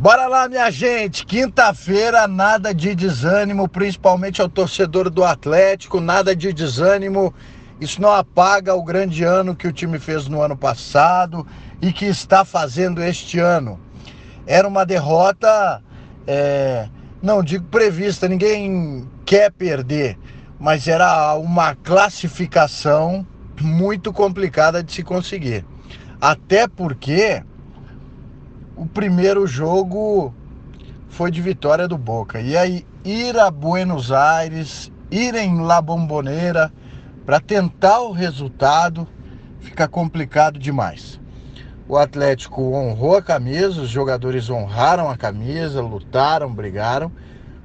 Bora lá, minha gente. Quinta-feira, nada de desânimo, principalmente ao torcedor do Atlético, nada de desânimo. Isso não apaga o grande ano que o time fez no ano passado e que está fazendo este ano. Era uma derrota, é, não digo prevista, ninguém quer perder, mas era uma classificação muito complicada de se conseguir. Até porque o primeiro jogo foi de vitória do Boca. E aí, ir a Buenos Aires, ir em La Bombonera para tentar o resultado fica complicado demais. O Atlético honrou a camisa, os jogadores honraram a camisa, lutaram, brigaram,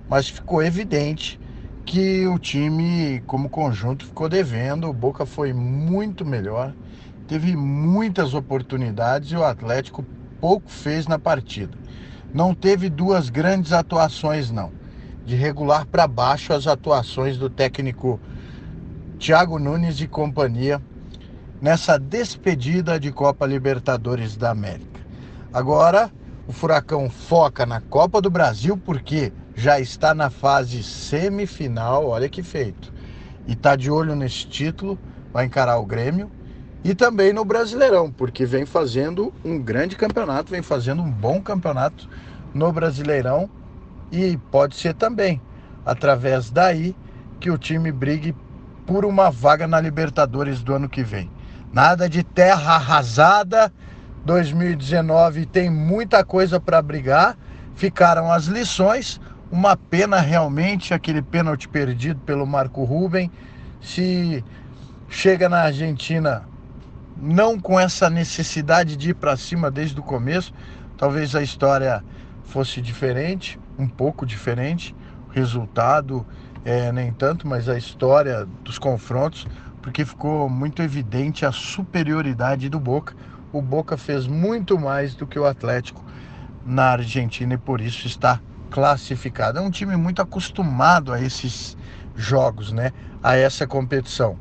mas ficou evidente que o time, como conjunto, ficou devendo. O Boca foi muito melhor, teve muitas oportunidades e o Atlético pouco fez na partida. Não teve duas grandes atuações, não. De regular para baixo as atuações do técnico Thiago Nunes e companhia nessa despedida de Copa Libertadores da América. Agora, o Furacão foca na Copa do Brasil porque já está na fase semifinal, olha que feito. E está de olho nesse título, vai encarar o Grêmio e também no Brasileirão, porque vem fazendo um grande campeonato, vem fazendo um bom campeonato no Brasileirão e pode ser também através daí que o time brigue por uma vaga na Libertadores do ano que vem. Nada de terra arrasada. 2019 tem muita coisa para brigar. Ficaram as lições. Uma pena realmente aquele pênalti perdido pelo Marco Ruben. Se chega na Argentina não com essa necessidade de ir para cima desde o começo. Talvez a história fosse diferente, um pouco diferente, o resultado é, nem tanto, mas a história dos confrontos, porque ficou muito evidente a superioridade do Boca. O Boca fez muito mais do que o Atlético na Argentina e por isso está classificado. É um time muito acostumado a esses jogos, né? A essa competição.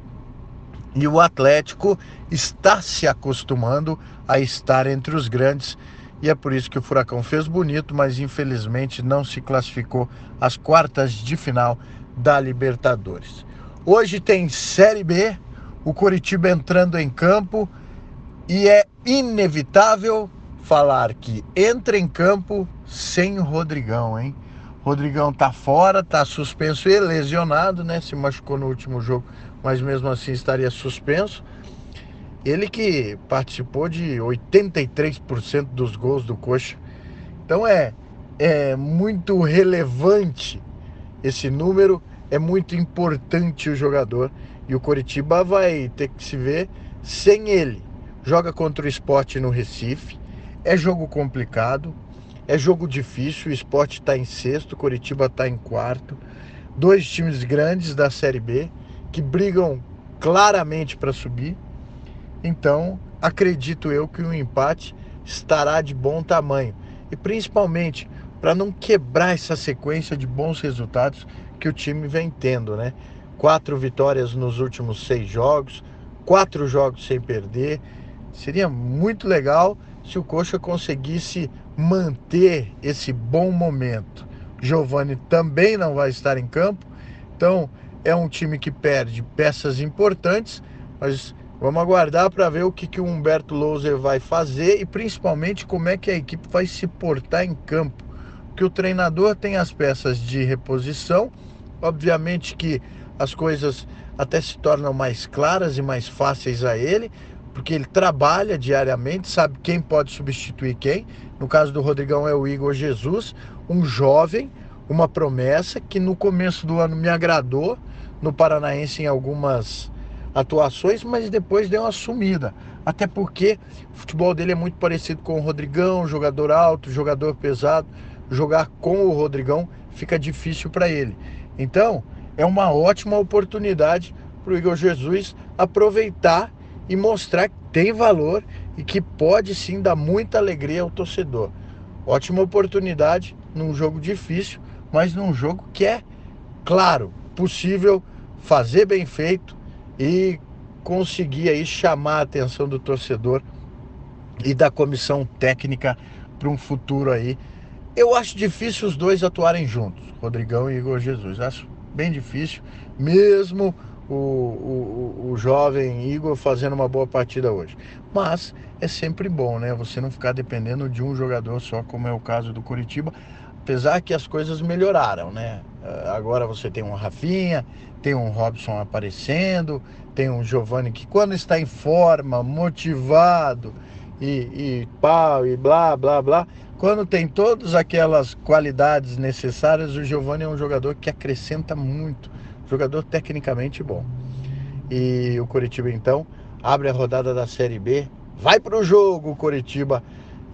E o Atlético está se acostumando a estar entre os grandes. E é por isso que o Furacão fez bonito, mas infelizmente não se classificou às quartas de final da Libertadores. Hoje tem Série B, o Coritiba entrando em campo e é inevitável falar que entra em campo sem o Rodrigão, hein? Rodrigão tá fora, tá suspenso e lesionado, né? Se machucou no último jogo, mas mesmo assim estaria suspenso. Ele que participou de 83% dos gols do Coxa. Então é, é muito relevante esse número, é muito importante o jogador. E o Coritiba vai ter que se ver sem ele. Joga contra o esporte no Recife. É jogo complicado, é jogo difícil, o esporte está em sexto, Curitiba está em quarto. Dois times grandes da Série B que brigam claramente para subir. Então, acredito eu que o empate estará de bom tamanho. E principalmente para não quebrar essa sequência de bons resultados que o time vem tendo, né? Quatro vitórias nos últimos seis jogos, quatro jogos sem perder. Seria muito legal se o Coxa conseguisse manter esse bom momento. Giovani também não vai estar em campo, então é um time que perde peças importantes, mas vamos aguardar para ver o que, que o Humberto Louser vai fazer e principalmente como é que a equipe vai se portar em campo. Que o treinador tem as peças de reposição, obviamente que as coisas até se tornam mais claras e mais fáceis a ele, porque ele trabalha diariamente, sabe quem pode substituir quem. No caso do Rodrigão é o Igor Jesus, um jovem, uma promessa que no começo do ano me agradou no Paranaense em algumas atuações, mas depois deu uma sumida. Até porque o futebol dele é muito parecido com o Rodrigão, jogador alto, jogador pesado. Jogar com o Rodrigão fica difícil para ele. Então, é uma ótima oportunidade para o Igor Jesus aproveitar e mostrar que tem valor e que pode sim dar muita alegria ao torcedor. Ótima oportunidade num jogo difícil, mas num jogo que é, claro, possível fazer bem feito e conseguir aí chamar a atenção do torcedor e da comissão técnica para um futuro aí Eu acho difícil os dois atuarem juntos, Rodrigão e Igor Jesus. Acho bem difícil, mesmo o, o, o, jovem Igor fazendo uma boa partida hoje. Mas é sempre bom, né? Você não ficar dependendo de um jogador só, como é o caso do Curitiba. Apesar que as coisas melhoraram, né? Ah, agora você tem um Rafinha, tem um Robson aparecendo, tem um Giovanni que quando está em forma, motivado e, e pau e blá blá blá, quando tem todas aquelas qualidades necessárias, o Giovani é um jogador que acrescenta muito, jogador tecnicamente bom. E o Coritiba então abre a rodada da Série B, vai para o jogo Coritiba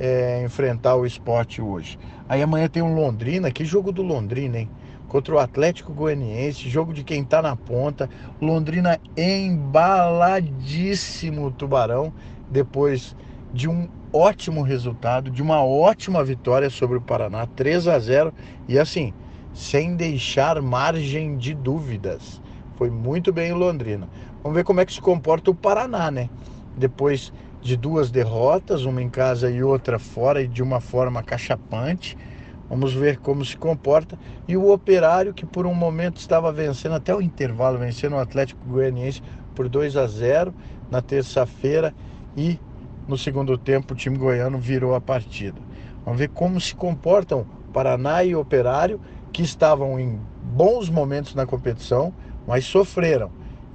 é, enfrentar o esporte hoje. Aí amanhã tem um Londrina, que jogo do Londrina, hein? Contra o Atlético Goianiense, jogo de quem tá na ponta. Londrina embaladíssimo, Tubarão, depois de um ótimo resultado, de uma ótima vitória sobre o Paraná, 3 a 0 e assim, sem deixar margem de dúvidas. Foi muito bem o Londrina. Vamos ver como é que se comporta o Paraná, né? Depois de duas derrotas, uma em casa e outra fora, e de uma forma cachapante. Vamos ver como se comporta. E o Operário, que por um momento estava vencendo até o intervalo, vencendo o Atlético Goianiense por 2 a 0 na terça-feira e no segundo tempo, o time goiano virou a partida. Vamos ver como se comportam Paraná e Operário, que estavam em bons momentos na competição, mas sofreram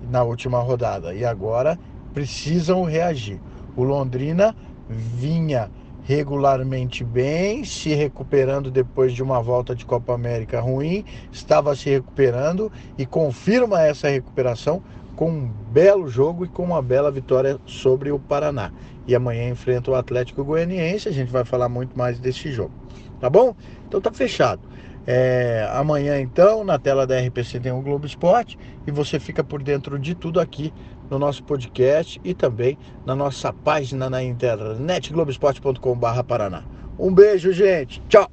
na última rodada e agora precisam reagir. O Londrina vinha regularmente bem, se recuperando depois de uma volta de Copa América ruim, estava se recuperando e confirma essa recuperação com um belo jogo e com uma bela vitória sobre o Paraná. E amanhã enfrenta o Atlético Goianiense, a gente vai falar muito mais desse jogo. Tá bom? Então tá fechado. É, amanhã então, na tela da RPC tem o Globo Esporte e você fica por dentro de tudo aqui no nosso podcast e também na nossa página na internet globoesporte.com/paraná. Um beijo, gente. Tchau.